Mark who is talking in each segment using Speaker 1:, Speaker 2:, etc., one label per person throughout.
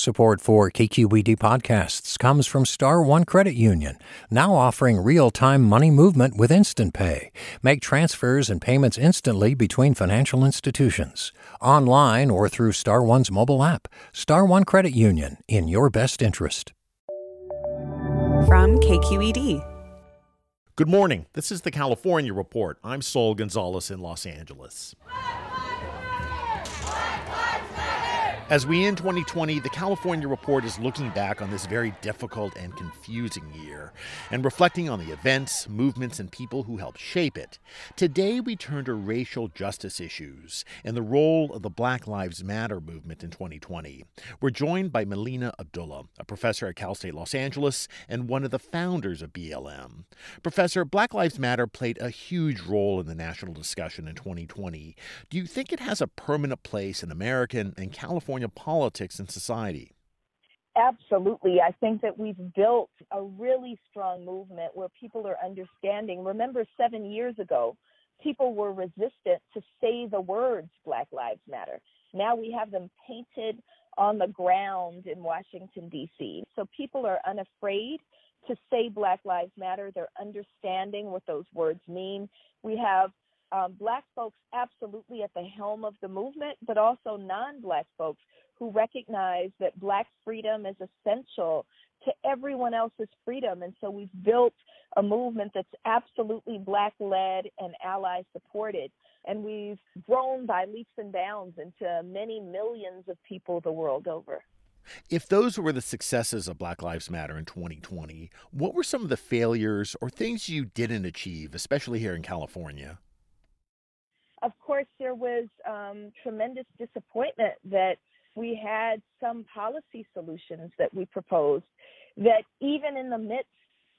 Speaker 1: Support for KQED podcasts comes from Star One Credit Union, now offering real-time money movement with Instant Pay. Make transfers and payments instantly between financial institutions, online or through Star One's mobile app. Star One Credit Union, in your best interest.
Speaker 2: From KQED.
Speaker 3: Good morning. This is the California Report. I'm Saul Gonzalez in Los Angeles. As we end 2020, the California Report is looking back on this very difficult and confusing year and reflecting on the events, movements, and people who helped shape it. Today, we turn to racial justice issues and the role of the Black Lives Matter movement in 2020. We're joined by Melina Abdullah, a professor at Cal State Los Angeles and one of the founders of BLM. Professor, Black Lives Matter played a huge role in the national discussion in 2020. Do you think it has a permanent place in American and California? California politics and society?
Speaker 4: Absolutely. I think that we've built a really strong movement where people are understanding. Remember, seven years ago, people were resistant to say the words Black Lives Matter. Now we have them painted on the ground in Washington, D.C. So people are unafraid to say Black Lives Matter. They're understanding what those words mean. We have um, black folks absolutely at the helm of the movement, but also non black folks who recognize that black freedom is essential to everyone else's freedom. And so we've built a movement that's absolutely black led and ally supported. And we've grown by leaps and bounds into many millions of people the world over.
Speaker 3: If those were the successes of Black Lives Matter in 2020, what were some of the failures or things you didn't achieve, especially here in California?
Speaker 4: Of course, there was um, tremendous disappointment that we had some policy solutions that we proposed that even in the midst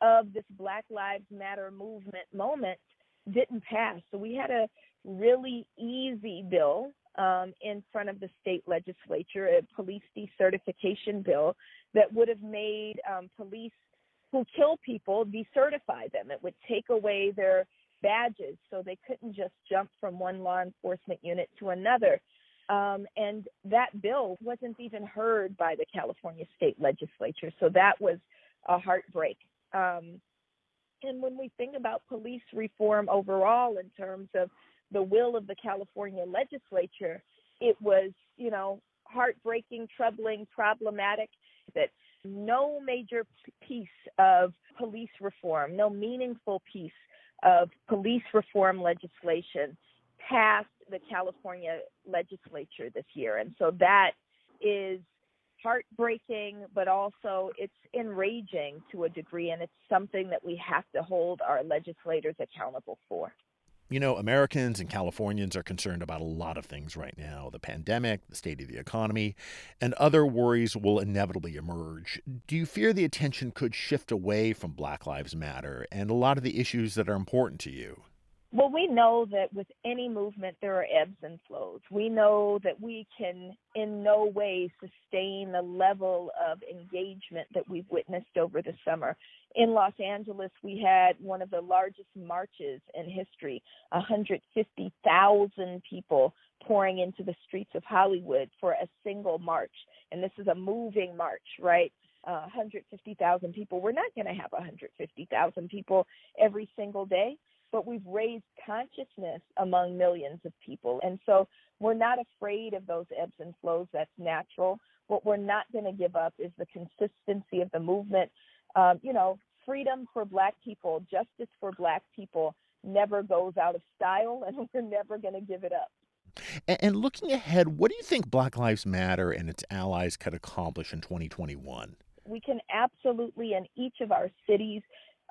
Speaker 4: of this Black Lives Matter movement moment didn't pass. So we had a really easy bill um, in front of the state legislature, a police decertification bill that would have made um, police who kill people decertify them. It would take away their badges, so they couldn't just jump from one law enforcement unit to another. Um, and that bill wasn't even heard by the California state legislature, so that was a heartbreak. Um, and when we think about police reform overall, in terms of the will of the California legislature, it was, you know, heartbreaking, troubling, problematic that no major piece of police reform, no meaningful piece of police reform legislation passed the California legislature this year. And so that is heartbreaking, but also it's enraging to a degree, and it's something that we have to hold our legislators accountable for.
Speaker 3: You know, Americans and Californians are concerned about a lot of things right now the pandemic, the state of the economy, and other worries will inevitably emerge. Do you fear the attention could shift away from Black Lives Matter and a lot of the issues that are important to you?
Speaker 4: Well, we know that with any movement, there are ebbs and flows. We know that we can in no way sustain the level of engagement that we've witnessed over the summer. In Los Angeles, we had one of the largest marches in history 150,000 people pouring into the streets of Hollywood for a single march. And this is a moving march, right? Uh, 150,000 people. We're not going to have 150,000 people every single day but we've raised consciousness among millions of people. And so we're not afraid of those ebbs and flows. That's natural. What we're not going to give up is the consistency of the movement. Um, you know, freedom for Black people, justice for Black people never goes out of style, and we're never going to give it up.
Speaker 3: And looking ahead, what do you think Black Lives Matter and its allies could accomplish in 2021?
Speaker 4: We can absolutely, in each of our cities,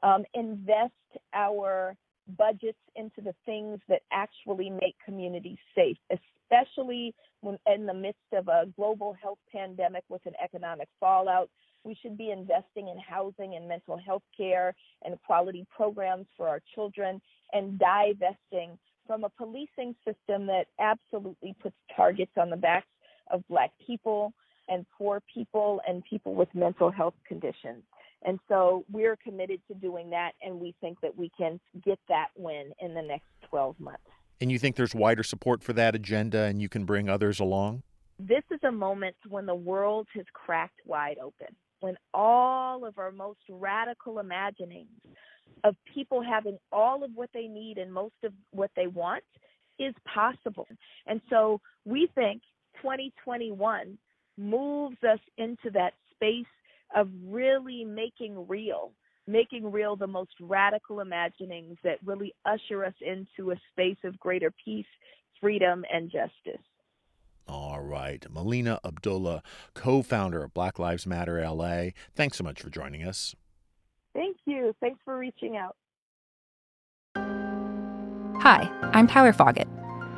Speaker 4: um, invest our budgets into the things that actually make communities safe, especially when in the midst of a global health pandemic with an economic fallout. We should be investing in housing and mental health care and quality programs for our children and divesting from a policing system that absolutely puts targets on the backs of Black people and poor people and people with mental health conditions. And so we're committed to doing that, and we think that we can get that win in the next 12 months.
Speaker 3: And you think there's wider support for that agenda and you can bring others along?
Speaker 4: This is a moment when the world has cracked wide open, when all of our most radical imaginings of people having all of what they need and most of what they want is possible. And so we think 2021 moves us into that space of really making real, making real the most radical imaginings that really usher us into a space of greater peace, freedom, and justice.
Speaker 3: All right. Melina Abdullah, co founder of Black Lives Matter LA, thanks so much for joining us.
Speaker 4: Thank you. Thanks for reaching out.
Speaker 5: Hi, I'm Tyler Foggett.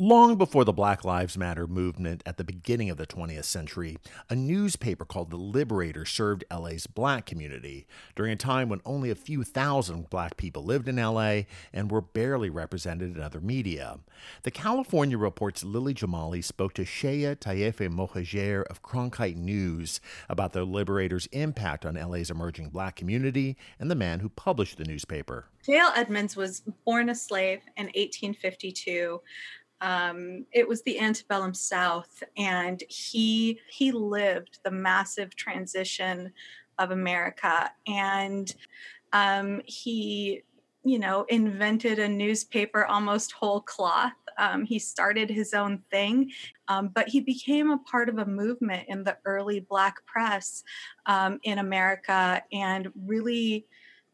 Speaker 3: Long before the Black Lives Matter movement at the beginning of the 20th century, a newspaper called The Liberator served LA's black community during a time when only a few thousand black people lived in LA and were barely represented in other media. The California Report's Lily Jamali spoke to Shaya Tayefe Mohajer of Cronkite News about The Liberator's impact on LA's emerging black community and the man who published the newspaper.
Speaker 6: J.L. Edmonds was born a slave in 1852 um, it was the antebellum South, and he he lived the massive transition of America, and um, he you know invented a newspaper almost whole cloth. Um, he started his own thing, um, but he became a part of a movement in the early Black press um, in America, and really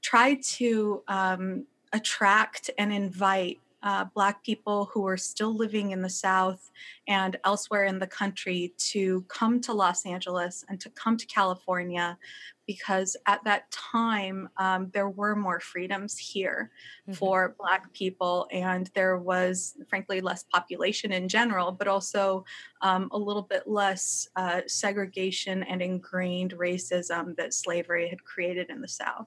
Speaker 6: tried to um, attract and invite uh, Black people who are still living in the South and elsewhere in the country to come to Los Angeles and to come to California because at that time um, there were more freedoms here mm-hmm. for Black people, and there was, frankly, less population in general, but also um, a little bit less uh, segregation and ingrained racism that slavery had created in the South.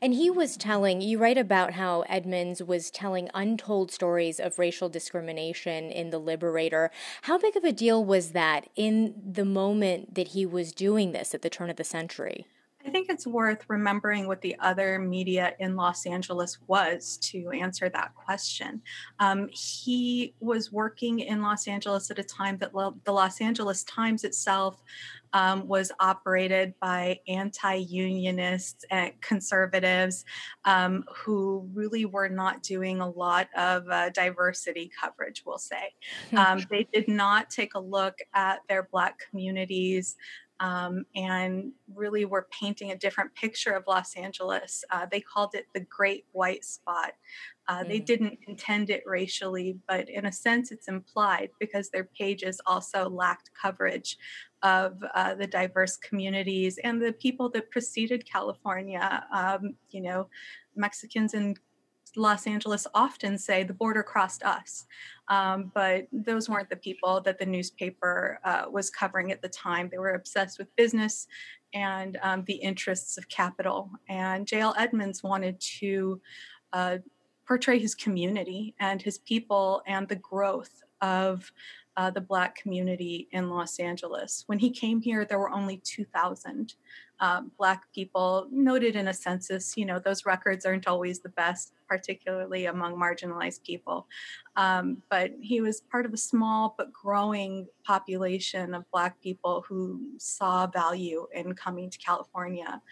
Speaker 7: And he was telling, you write about how Edmonds was telling untold stories of racial discrimination in The Liberator. How big of a deal was that in the moment that he was doing this at the turn of the century?
Speaker 6: I think it's worth remembering what the other media in Los Angeles was to answer that question. Um, he was working in Los Angeles at a time that the Los Angeles Times itself um, was operated by anti unionists and conservatives um, who really were not doing a lot of uh, diversity coverage, we'll say. Um, they did not take a look at their Black communities um, and really were painting a different picture of Los Angeles. Uh, they called it the Great White Spot. Uh, mm. They didn't intend it racially, but in a sense, it's implied because their pages also lacked coverage of uh, the diverse communities and the people that preceded California. Um, you know, Mexicans and Los Angeles often say the border crossed us, um, but those weren't the people that the newspaper uh, was covering at the time. They were obsessed with business and um, the interests of capital. And J.L. Edmonds wanted to uh, portray his community and his people and the growth of uh, the Black community in Los Angeles. When he came here, there were only 2,000 um, Black people noted in a census. You know, those records aren't always the best, particularly among marginalized people. Um, but he was part of a small but growing population of Black people who saw value in coming to California.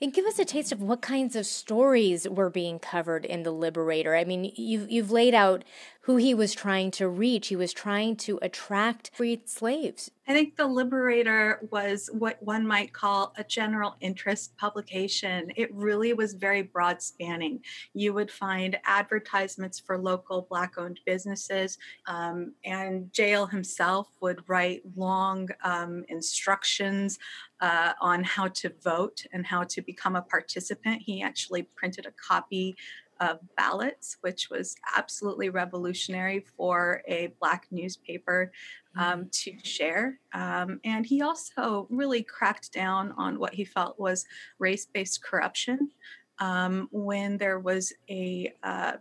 Speaker 7: And give us a taste of what kinds of stories were being covered in The Liberator. I mean, you've, you've laid out who he was trying to reach. He was trying to attract freed slaves.
Speaker 6: I think The Liberator was what one might call a general interest publication. It really was very broad spanning. You would find advertisements for local Black owned businesses, um, and J.L. himself would write long um, instructions uh, on how to vote and how to become a participant. He actually printed a copy of ballots, which was absolutely revolutionary for a Black newspaper um, mm. to share. Um, and he also really cracked down on what he felt was race based corruption. Um, when there was a uh,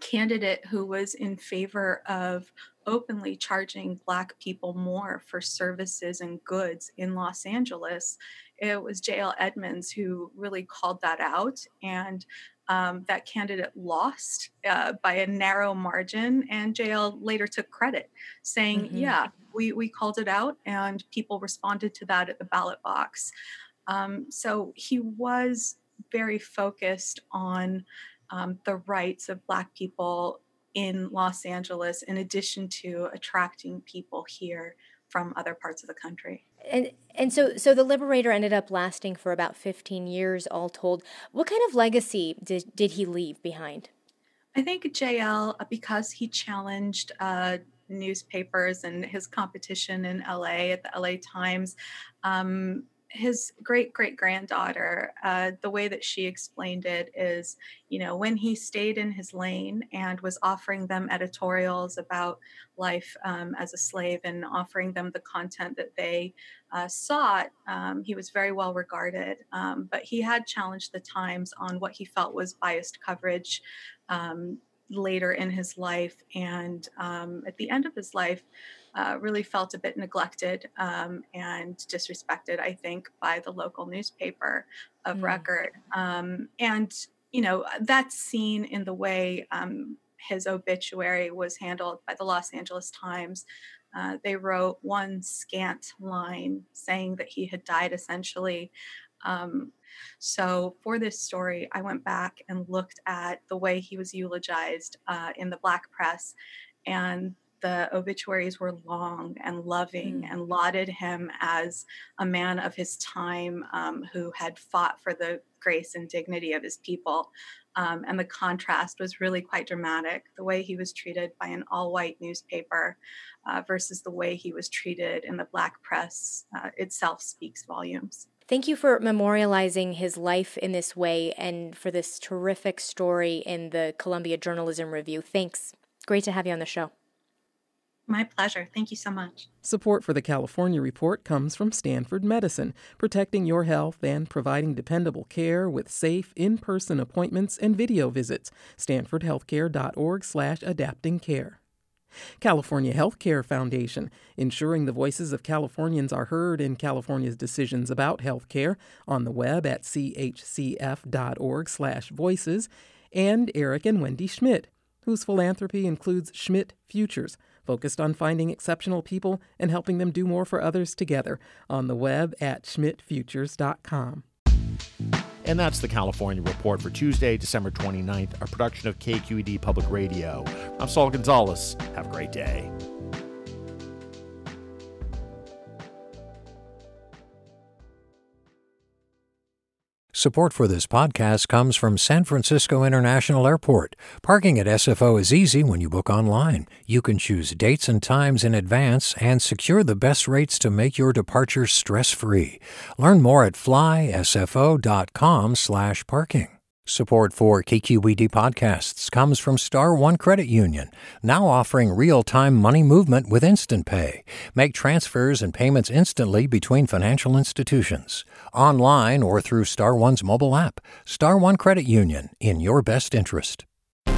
Speaker 6: candidate who was in favor of openly charging Black people more for services and goods in Los Angeles, it was J.L. Edmonds who really called that out and um, that candidate lost uh, by a narrow margin, and J.L. later took credit, saying, mm-hmm. "Yeah, we we called it out, and people responded to that at the ballot box." Um, so he was very focused on um, the rights of Black people in Los Angeles, in addition to attracting people here from other parts of the country.
Speaker 7: And and so so the Liberator ended up lasting for about 15 years all told. What kind of legacy did did he leave behind?
Speaker 6: I think J.L. uh, because he challenged uh, newspapers and his competition in LA at the LA Times um, his great great granddaughter, uh, the way that she explained it is, you know, when he stayed in his lane and was offering them editorials about life um, as a slave and offering them the content that they uh, sought, um, he was very well regarded. Um, but he had challenged the Times on what he felt was biased coverage um, later in his life. And um, at the end of his life, uh, really felt a bit neglected um, and disrespected, I think, by the local newspaper of mm. record. Um, and, you know, that's seen in the way um, his obituary was handled by the Los Angeles Times. Uh, they wrote one scant line saying that he had died essentially. Um, so, for this story, I went back and looked at the way he was eulogized uh, in the Black press. And the obituaries were long and loving mm. and lauded him as a man of his time um, who had fought for the grace and dignity of his people. Um, and the contrast was really quite dramatic. The way he was treated by an all white newspaper uh, versus the way he was treated in the black press uh, itself speaks volumes.
Speaker 7: Thank you for memorializing his life in this way and for this terrific story in the Columbia Journalism Review. Thanks. Great to have you on the show.
Speaker 6: My pleasure. Thank you so much.
Speaker 8: Support for the California Report comes from Stanford Medicine, protecting your health and providing dependable care with safe in-person appointments and video visits. stanfordhealthcare.org/adapting care. California Healthcare Foundation, ensuring the voices of Californians are heard in California's decisions about healthcare on the web at chcf.org/voices, and Eric and Wendy Schmidt, whose philanthropy includes Schmidt Futures focused on finding exceptional people and helping them do more for others together on the web at schmidtfutures.com.
Speaker 3: And that's the California Report for Tuesday, December 29th, a production of KQED Public Radio. I'm Saul Gonzalez. Have a great day.
Speaker 1: Support for this podcast comes from San Francisco International Airport. Parking at SFO is easy when you book online. You can choose dates and times in advance and secure the best rates to make your departure stress-free. Learn more at flysfo.com/parking. Support for KQED podcasts comes from Star One Credit Union, now offering real-time money movement with Instant Pay. Make transfers and payments instantly between financial institutions, online or through Star One's mobile app. Star One Credit Union, in your best interest.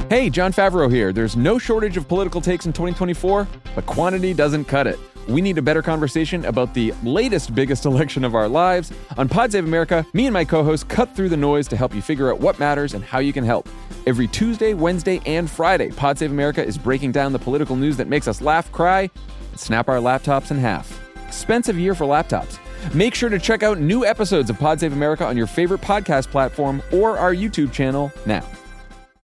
Speaker 9: Hey, Jon Favreau here. There's no shortage of political takes in 2024, but quantity doesn't cut it. We need a better conversation about the latest biggest election of our lives. On Pod Save America, me and my co hosts cut through the noise to help you figure out what matters and how you can help. Every Tuesday, Wednesday, and Friday, Pod Save America is breaking down the political news that makes us laugh, cry, and snap our laptops in half. Expensive year for laptops. Make sure to check out new episodes of Pod Save America on your favorite podcast platform or our YouTube channel now.